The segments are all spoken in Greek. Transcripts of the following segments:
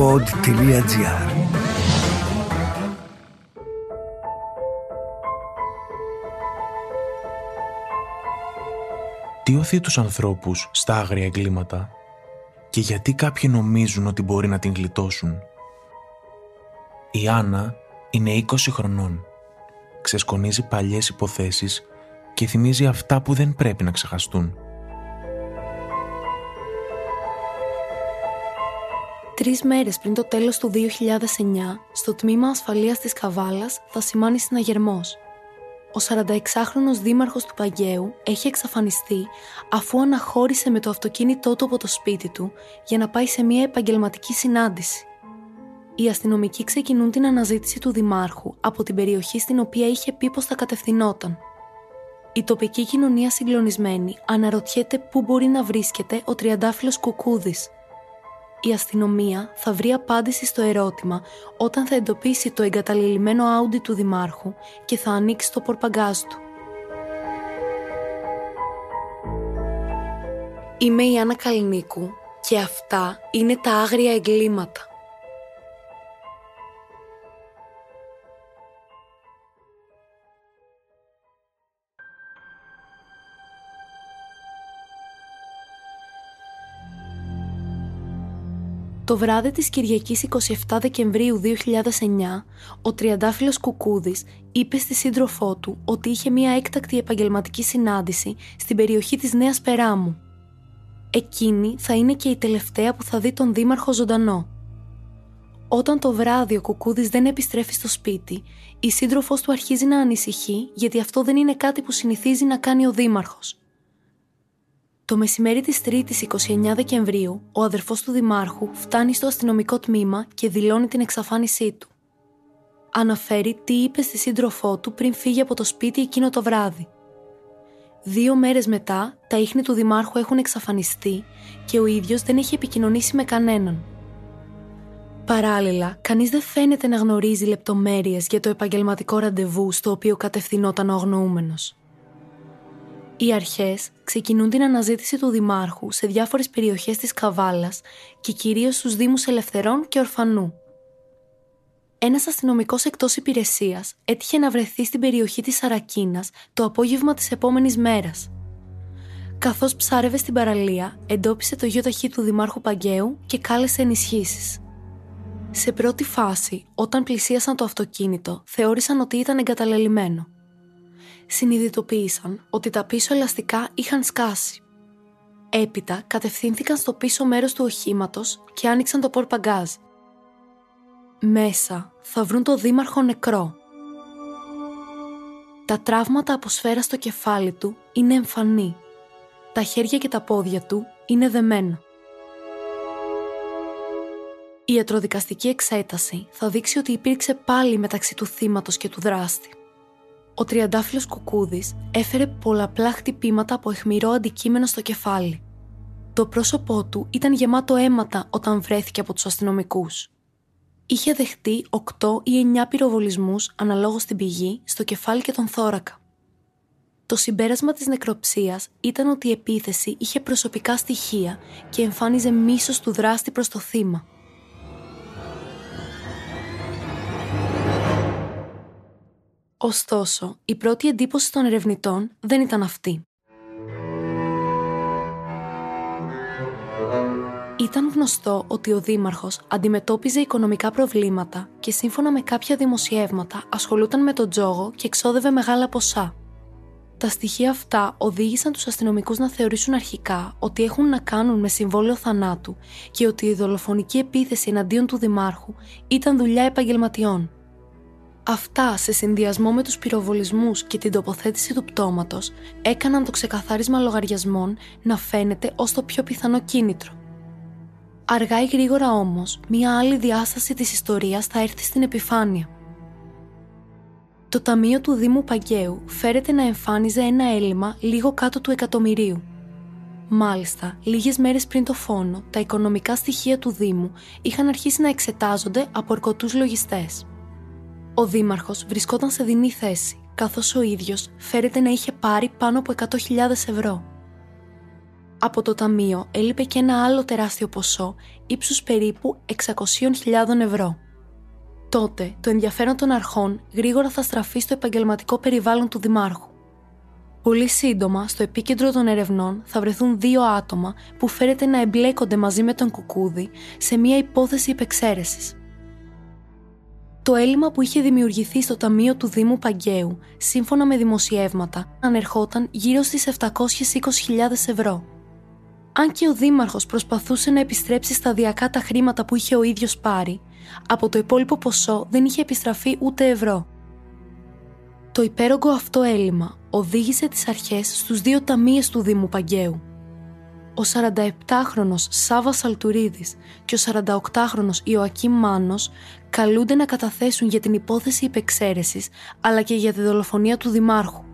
pod.gr Τι οθεί τους ανθρώπους στα άγρια εγκλήματα και γιατί κάποιοι νομίζουν ότι μπορεί να την γλιτώσουν; Η Άννα είναι 20 χρονών. Ξεσκονίζει παλιές υποθέσεις και θυμίζει αυτά που δεν πρέπει να ξεχαστούν. Τρεις μέρες πριν το τέλος του 2009, στο τμήμα ασφαλείας της Καβάλας θα σημάνει συναγερμός. Ο 46χρονος δήμαρχος του Παγκαίου έχει εξαφανιστεί αφού αναχώρησε με το αυτοκίνητό του από το σπίτι του για να πάει σε μια επαγγελματική συνάντηση. Οι αστυνομικοί ξεκινούν την αναζήτηση του δημάρχου από την περιοχή στην οποία είχε πει πως θα κατευθυνόταν. Η τοπική κοινωνία συγκλονισμένη αναρωτιέται πού μπορεί να βρίσκεται ο τριαντάφυλλος Κουκούδης – η αστυνομία θα βρει απάντηση στο ερώτημα όταν θα εντοπίσει το εγκαταλειμμένο άουντι του Δημάρχου και θα ανοίξει το πορπαγκάζ του. Είμαι η Άννα Καλνίκου και αυτά είναι τα άγρια εγκλήματα. Το βράδυ της Κυριακής 27 Δεκεμβρίου 2009, ο τριαντάφυλλος Κουκούδης είπε στη σύντροφό του ότι είχε μια έκτακτη επαγγελματική συνάντηση στην περιοχή της Νέας Περάμου. Εκείνη θα είναι και η τελευταία που θα δει τον δήμαρχο ζωντανό. Όταν το βράδυ ο Κουκούδης δεν επιστρέφει στο σπίτι, η σύντροφός του αρχίζει να ανησυχεί γιατί αυτό δεν είναι κάτι που συνηθίζει να κάνει ο δήμαρχος. Το μεσημέρι της 3ης 29 Δεκεμβρίου, ο αδερφός του Δημάρχου φτάνει στο αστυνομικό τμήμα και δηλώνει την εξαφάνισή του. Αναφέρει τι είπε στη σύντροφό του πριν φύγει από το σπίτι εκείνο το βράδυ. Δύο μέρες μετά, τα ίχνη του Δημάρχου έχουν εξαφανιστεί και ο ίδιος δεν έχει επικοινωνήσει με κανέναν. Παράλληλα, κανείς δεν φαίνεται να γνωρίζει λεπτομέρειες για το επαγγελματικό ραντεβού στο οποίο κατευθυνόταν ο αγνοούμενος. Οι αρχές ξεκινούν την αναζήτηση του Δημάρχου σε διάφορες περιοχές της Καβάλας και κυρίως στους Δήμους Ελευθερών και Ορφανού. Ένας αστυνομικός εκτός υπηρεσίας έτυχε να βρεθεί στην περιοχή της Σαρακίνας το απόγευμα της επόμενης μέρας. Καθώς ψάρευε στην παραλία, εντόπισε το γιο ταχύ του Δημάρχου Παγκαίου και κάλεσε ενισχύσεις. Σε πρώτη φάση, όταν πλησίασαν το αυτοκίνητο, θεώρησαν ότι ήταν εγκαταλελειμμένο συνειδητοποίησαν ότι τα πίσω ελαστικά είχαν σκάσει. Έπειτα κατευθύνθηκαν στο πίσω μέρος του οχήματος και άνοιξαν το πορπαγκάζ. Μέσα θα βρουν το δήμαρχο νεκρό. Τα τραύματα από σφαίρα στο κεφάλι του είναι εμφανή. Τα χέρια και τα πόδια του είναι δεμένα. Η ιατροδικαστική εξέταση θα δείξει ότι υπήρξε πάλι μεταξύ του θύματος και του δράστη ο τριαντάφυλλος κουκούδης έφερε πολλαπλά χτυπήματα από αιχμηρό αντικείμενο στο κεφάλι. Το πρόσωπό του ήταν γεμάτο αίματα όταν βρέθηκε από τους αστυνομικούς. Είχε δεχτεί 8 ή 9 πυροβολισμούς αναλόγως στην πηγή, στο κεφάλι και τον θώρακα. Το συμπέρασμα της νεκροψίας ήταν ότι η επίθεση είχε προσωπικά στοιχεία και εμφάνιζε μίσος του δράστη προς το θύμα – Ωστόσο, η πρώτη εντύπωση των ερευνητών δεν ήταν αυτή. Ήταν γνωστό ότι ο Δήμαρχος αντιμετώπιζε οικονομικά προβλήματα και σύμφωνα με κάποια δημοσιεύματα ασχολούταν με τον τζόγο και εξόδευε μεγάλα ποσά. Τα στοιχεία αυτά οδήγησαν τους αστυνομικούς να θεωρήσουν αρχικά ότι έχουν να κάνουν με συμβόλαιο θανάτου και ότι η δολοφονική επίθεση εναντίον του Δημάρχου ήταν δουλειά επαγγελματιών. Αυτά σε συνδυασμό με τους πυροβολισμούς και την τοποθέτηση του πτώματος έκαναν το ξεκαθάρισμα λογαριασμών να φαίνεται ως το πιο πιθανό κίνητρο. Αργά ή γρήγορα όμως, μία άλλη διάσταση της ιστορίας θα έρθει στην επιφάνεια. Το Ταμείο του Δήμου Παγκαίου φέρεται να εμφάνιζε ένα έλλειμμα λίγο κάτω του εκατομμυρίου. Μάλιστα, λίγες μέρες πριν το φόνο, τα οικονομικά στοιχεία του Δήμου είχαν αρχίσει να εξετάζονται από ορκωτούς λογιστές. Ο Δήμαρχος βρισκόταν σε δινή θέση, καθώς ο ίδιος φέρεται να είχε πάρει πάνω από 100.000 ευρώ. από το ταμείο έλειπε και ένα άλλο τεράστιο ποσό ύψους περίπου 600.000 ευρώ. Τότε το ενδιαφέρον των αρχών γρήγορα θα στραφεί στο επαγγελματικό περιβάλλον του Δημάρχου. Πολύ σύντομα, στο επίκεντρο των ερευνών θα βρεθούν δύο άτομα που φέρεται να εμπλέκονται μαζί με τον Κουκούδη σε μια υπόθεση υπεξαίρεσης. Το έλλειμμα που είχε δημιουργηθεί στο ταμείο του Δήμου Παγκαίου, σύμφωνα με δημοσιεύματα, ανερχόταν γύρω στις 720.000 ευρώ. Αν και ο Δήμαρχος προσπαθούσε να επιστρέψει σταδιακά τα χρήματα που είχε ο ίδιος πάρει, από το υπόλοιπο ποσό δεν είχε επιστραφεί ούτε ευρώ. Το υπέρογκο αυτό έλλειμμα οδήγησε τις αρχές στους δύο ταμείες του Δήμου Παγκαίου. Ο 47χρονος Σάβα Σαλτουρίδης και ο 48χρονος Ιωακήμ Μάνος καλούνται να καταθέσουν για την υπόθεση υπεξαίρεσης αλλά και για τη δολοφονία του Δημάρχου.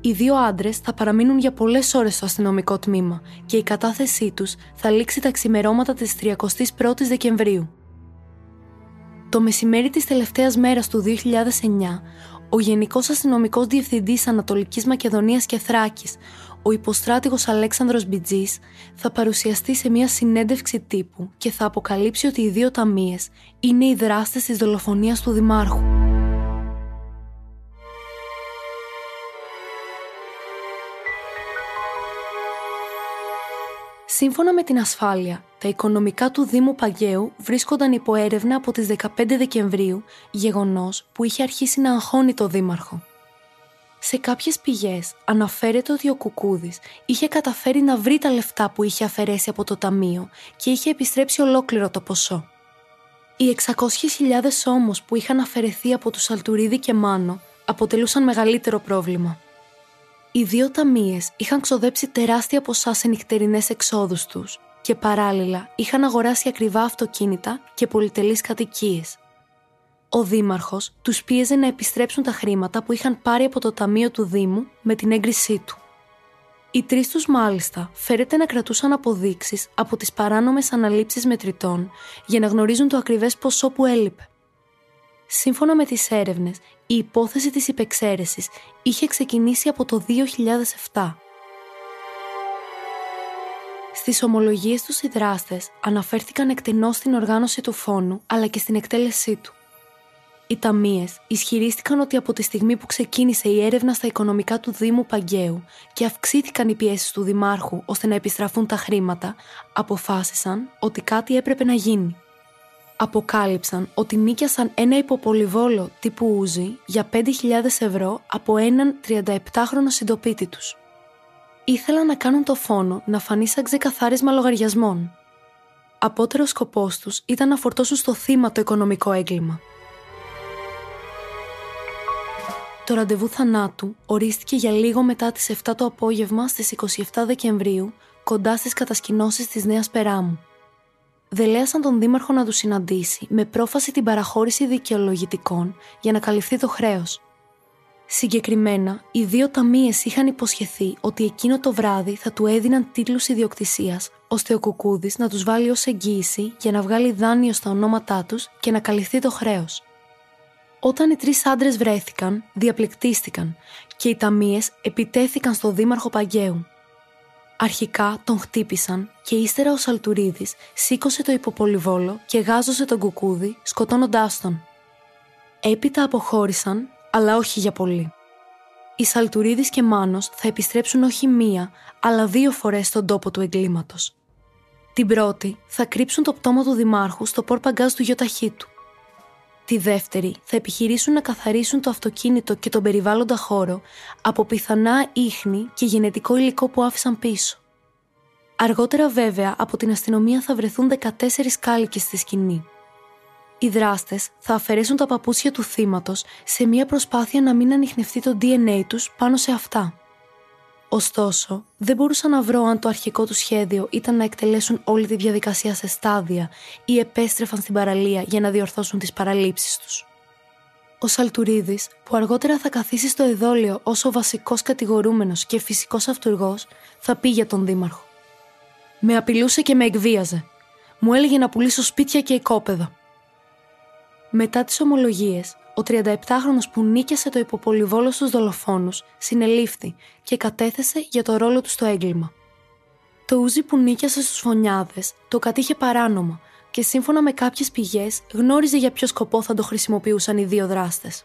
Οι δύο άντρες θα παραμείνουν για πολλές ώρες στο αστυνομικό τμήμα και η κατάθεσή τους θα λήξει τα ξημερώματα της 31η Δεκεμβρίου. Το μεσημέρι της τελευταίας μέρας του 2009, ο Γενικός Αστυνομικός Διευθυντής Ανατολικής Μακεδονίας και Θράκης, ο υποστράτηγος Αλέξανδρος Μπιτζής, θα παρουσιαστεί σε μια συνέντευξη τύπου και θα αποκαλύψει ότι οι δύο ταμείες είναι οι δράστες της δολοφονίας του Δημάρχου. Σύμφωνα με την ασφάλεια, τα οικονομικά του Δήμου Παγαίου βρίσκονταν υπό έρευνα από τις 15 Δεκεμβρίου, γεγονός που είχε αρχίσει να αγχώνει το Δήμαρχο. Σε κάποιες πηγές αναφέρεται ότι ο Κουκούδης είχε καταφέρει να βρει τα λεφτά που είχε αφαιρέσει από το ταμείο και είχε επιστρέψει ολόκληρο το ποσό. Οι 600.000 όμως που είχαν αφαιρεθεί από τους Αλτουρίδη και Μάνο αποτελούσαν μεγαλύτερο πρόβλημα. Οι δύο ταμείες είχαν ξοδέψει τεράστια ποσά σε νυχτερινές εξόδους τους και παράλληλα είχαν αγοράσει ακριβά αυτοκίνητα και πολυτελείς κατοικίες. Ο Δήμαρχος τους πίεζε να επιστρέψουν τα χρήματα που είχαν πάρει από το ταμείο του Δήμου με την έγκρισή του. Οι τρεις τους, μάλιστα, φέρεται να κρατούσαν αποδείξεις από τις παράνομες αναλήψεις μετρητών για να γνωρίζουν το ακριβές ποσό που έλειπε. Σύμφωνα με τις έρευνες, η υπόθεση της υπεξαίρεσης είχε ξεκινήσει από το 2007. Στις ομολογίες τους οι δράστες αναφέρθηκαν εκτενώς στην οργάνωση του φόνου αλλά και στην εκτέλεσή του. Οι ταμείες ισχυρίστηκαν ότι από τη στιγμή που ξεκίνησε η έρευνα στα οικονομικά του Δήμου Παγκαίου και αυξήθηκαν οι πιέσεις του Δημάρχου ώστε να επιστραφούν τα χρήματα, αποφάσισαν ότι κάτι έπρεπε να γίνει αποκάλυψαν ότι νίκιασαν ένα υποπολιβόλο τύπου ούζι για 5.000 ευρώ από έναν 37χρονο συντοπίτη τους. Ήθελαν να κάνουν το φόνο να φανεί σαν ξεκαθάρισμα λογαριασμών. Απότερος σκοπός τους ήταν να φορτώσουν στο θύμα το οικονομικό έγκλημα. Το ραντεβού θανάτου ορίστηκε για λίγο μετά τις 7 το απόγευμα στις 27 Δεκεμβρίου κοντά στις κατασκηνώσεις της Νέας Περάμου δελέασαν τον Δήμαρχο να τους συναντήσει με πρόφαση την παραχώρηση δικαιολογητικών για να καλυφθεί το χρέος. Συγκεκριμένα, οι δύο ταμείες είχαν υποσχεθεί ότι εκείνο το βράδυ θα του έδιναν τίτλους ιδιοκτησίας, ώστε ο Κουκούδης να τους βάλει ως εγγύηση για να βγάλει δάνειο στα ονόματά τους και να καλυφθεί το χρέος. Όταν οι τρεις άντρες βρέθηκαν, διαπληκτίστηκαν και οι ταμείες επιτέθηκαν στο Δήμαρχο Παγκαίου. Αρχικά τον χτύπησαν και ύστερα ο Σαλτουρίδης σήκωσε το υποπολιβόλο και γάζωσε τον κουκούδι σκοτώνοντάς τον. Έπειτα αποχώρησαν, αλλά όχι για πολύ. Οι Σαλτουρίδης και Μάνος θα επιστρέψουν όχι μία, αλλά δύο φορές στον τόπο του εγκλήματος. Την πρώτη θα κρύψουν το πτώμα του Δημάρχου στο πορπαγκάζ του γιοταχή Τη δεύτερη θα επιχειρήσουν να καθαρίσουν το αυτοκίνητο και τον περιβάλλοντα χώρο από πιθανά ίχνη και γενετικό υλικό που άφησαν πίσω. Αργότερα βέβαια από την αστυνομία θα βρεθούν 14 κάλικες στη σκηνή. Οι δράστες θα αφαιρέσουν τα παπούτσια του θύματος σε μια προσπάθεια να μην ανοιχνευτεί το DNA τους πάνω σε αυτά. Ωστόσο, δεν μπορούσα να βρω αν το αρχικό του σχέδιο ήταν να εκτελέσουν όλη τη διαδικασία σε στάδια ή επέστρεφαν στην παραλία για να διορθώσουν τις παραλήψεις τους. Ο Σαλτουρίδης, που αργότερα θα καθίσει στο εδόλιο ως ο βασικός κατηγορούμενος και φυσικός αυτούργος, θα πει για τον Δήμαρχο. Με απειλούσε και με εκβίαζε. Μου έλεγε να πουλήσω σπίτια και οικόπεδα. Μετά τις ομολογίες, ο 37χρονος που νίκιασε το υποπολιβόλο στους δολοφόνους συνελήφθη και κατέθεσε για το ρόλο του στο έγκλημα. Το ούζι που νίκιασε στους φωνιάδες το κατήχε παράνομα και σύμφωνα με κάποιες πηγές γνώριζε για ποιο σκοπό θα το χρησιμοποιούσαν οι δύο δράστες.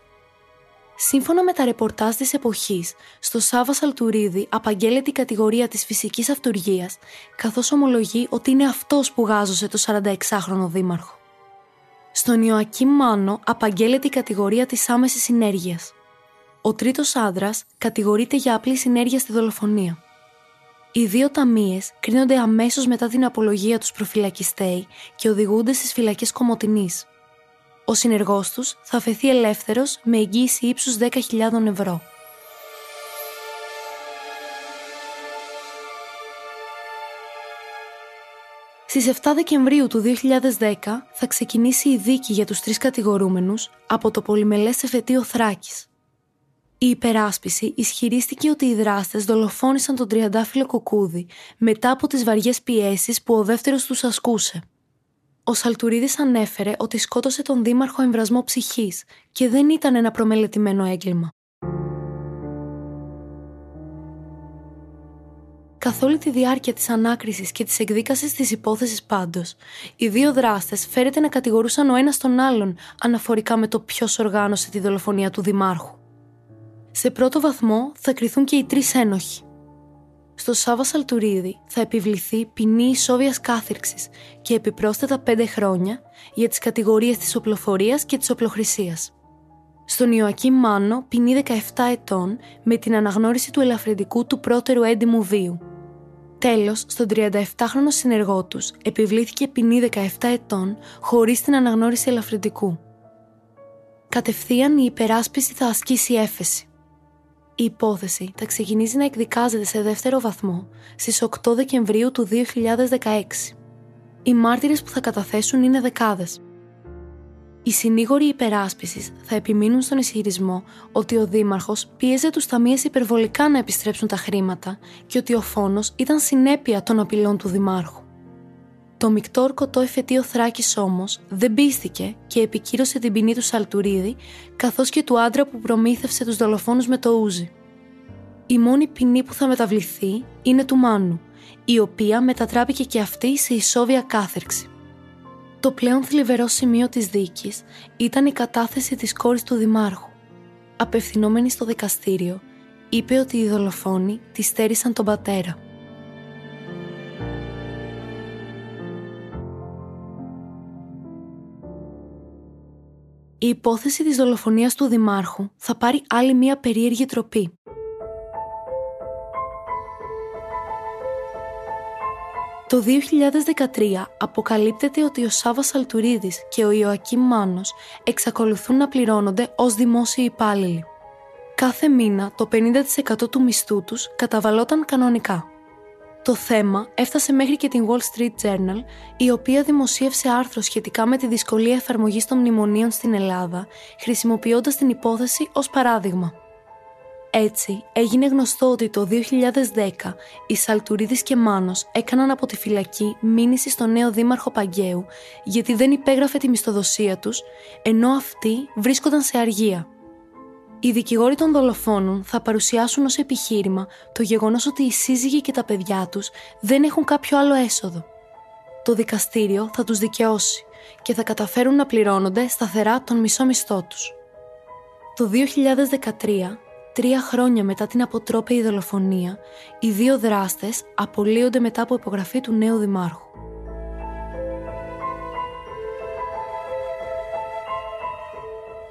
Σύμφωνα με τα ρεπορτάζ της εποχής, στο Σάβα Σαλτουρίδη απαγγέλλεται η κατηγορία της φυσικής αυτουργίας, καθώς ομολογεί ότι είναι αυτός που γάζωσε το 46χρονο δήμαρχο. Στον Ιωακή Μάνο απαγγέλλεται η κατηγορία της άμεσης συνέργειας. Ο τρίτος άντρας κατηγορείται για απλή συνέργεια στη δολοφονία. Οι δύο ταμείες κρίνονται αμέσως μετά την απολογία τους προφυλακιστέοι και οδηγούνται στις φυλακές Κομωτινής. Ο συνεργός τους θα φεθεί ελεύθερος με εγγύηση ύψους 10.000 ευρώ. Στις 7 Δεκεμβρίου του 2010 θα ξεκινήσει η δίκη για τους τρεις κατηγορούμενους από το πολυμελές εφετείο Θράκης. Η υπεράσπιση ισχυρίστηκε ότι οι δράστες δολοφόνησαν τον τριαντάφυλλο Κοκούδη μετά από τις βαριές πιέσεις που ο δεύτερος τους ασκούσε. Ο Σαλτουρίδης ανέφερε ότι σκότωσε τον δήμαρχο εμβρασμό ψυχής και δεν ήταν ένα προμελετημένο έγκλημα. Καθ' όλη τη διάρκεια της ανάκρισης και της εκδίκασης της υπόθεσης πάντως, οι δύο δράστες φέρεται να κατηγορούσαν ο ένας τον άλλον αναφορικά με το ποιος οργάνωσε τη δολοφονία του δημάρχου. Σε πρώτο βαθμό θα κριθούν και οι τρεις ένοχοι. Στο Σάβα Σαλτουρίδη θα επιβληθεί ποινή ισόβιας κάθυρξης και επιπρόσθετα πέντε χρόνια για τις κατηγορίες της οπλοφορίας και της οπλοχρησίας. Στον Ιωακή Μάνο ποινή 17 ετών με την αναγνώριση του ελαφρυντικού του πρώτερου έντιμου βίου. Τέλος, στον 37χρονο συνεργό τους επιβλήθηκε ποινή 17 ετών χωρίς την αναγνώριση ελαφρυντικού. Κατευθείαν η υπεράσπιση θα ασκήσει έφεση. Η υπόθεση θα ξεκινήσει να εκδικάζεται σε δεύτερο βαθμό στις 8 Δεκεμβρίου του 2016. Οι μάρτυρες που θα καταθέσουν είναι δεκάδες. Οι συνήγοροι υπεράσπισης θα επιμείνουν στον ισχυρισμό ότι ο Δήμαρχος πίεζε τους ταμείες υπερβολικά να επιστρέψουν τα χρήματα και ότι ο φόνος ήταν συνέπεια των απειλών του Δημάρχου. Το μεικτό ορκωτό εφετείο Θράκης όμως δεν πίστηκε και επικύρωσε την ποινή του Σαλτουρίδη, καθώς και του άντρα που προμήθευσε τους δολοφόνους με το ούζι. Η μόνη ποινή που θα μεταβληθεί είναι του Μάνου, η οποία μετατράπηκε και αυτή σε ισόβια κάθερξη. Το πλέον θλιβερό σημείο της δίκης ήταν η κατάθεση της κόρης του Δημάρχου. Απευθυνόμενη στο δικαστήριο, είπε ότι οι δολοφόνοι τη στέρισαν τον πατέρα. η υπόθεση της δολοφονίας του Δημάρχου θα πάρει άλλη μία περίεργη τροπή. Το 2013 αποκαλύπτεται ότι ο Σάβας Σαλτουρίδης και ο Ιωακήμ Μάνος εξακολουθούν να πληρώνονται ως δημόσιοι υπάλληλοι. Κάθε μήνα το 50% του μισθού τους καταβαλόταν κανονικά. Το θέμα έφτασε μέχρι και την Wall Street Journal, η οποία δημοσίευσε άρθρο σχετικά με τη δυσκολία εφαρμογής των μνημονίων στην Ελλάδα, χρησιμοποιώντας την υπόθεση ως παράδειγμα. Έτσι, έγινε γνωστό ότι το 2010 οι Σαλτουρίδης και Μάνος έκαναν από τη φυλακή μήνυση στον νέο δήμαρχο Παγκαίου γιατί δεν υπέγραφε τη μισθοδοσία τους, ενώ αυτοί βρίσκονταν σε αργία. Οι δικηγόροι των δολοφόνων θα παρουσιάσουν ως επιχείρημα το γεγονός ότι οι σύζυγοι και τα παιδιά τους δεν έχουν κάποιο άλλο έσοδο. Το δικαστήριο θα τους δικαιώσει και θα καταφέρουν να πληρώνονται σταθερά τον μισό μισθό τους. Το 2013, τρία χρόνια μετά την αποτρόπαιη δολοφονία, οι δύο δράστες απολύονται μετά από υπογραφή του νέου δημάρχου.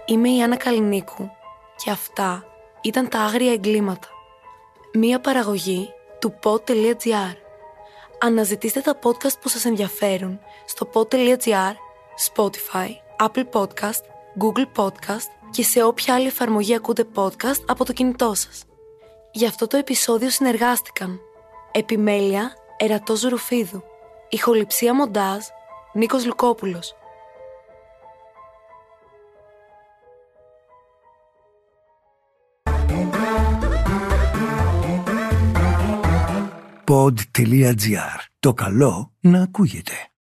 Είμαι η Άννα Καλλινίκου και αυτά ήταν τα άγρια εγκλήματα. Μία παραγωγή του pod.gr. Αναζητήστε τα podcast που σας ενδιαφέρουν στο pod.gr, Spotify, Apple Podcast, Google Podcast και σε όποια άλλη εφαρμογή ακούτε podcast από το κινητό σας. Για αυτό το επεισόδιο συνεργάστηκαν Επιμέλεια Ερατός Ρουφίδου Ηχοληψία Μοντάζ Νίκος Λουκόπουλος pod.gr. Το καλό να ακούγεται.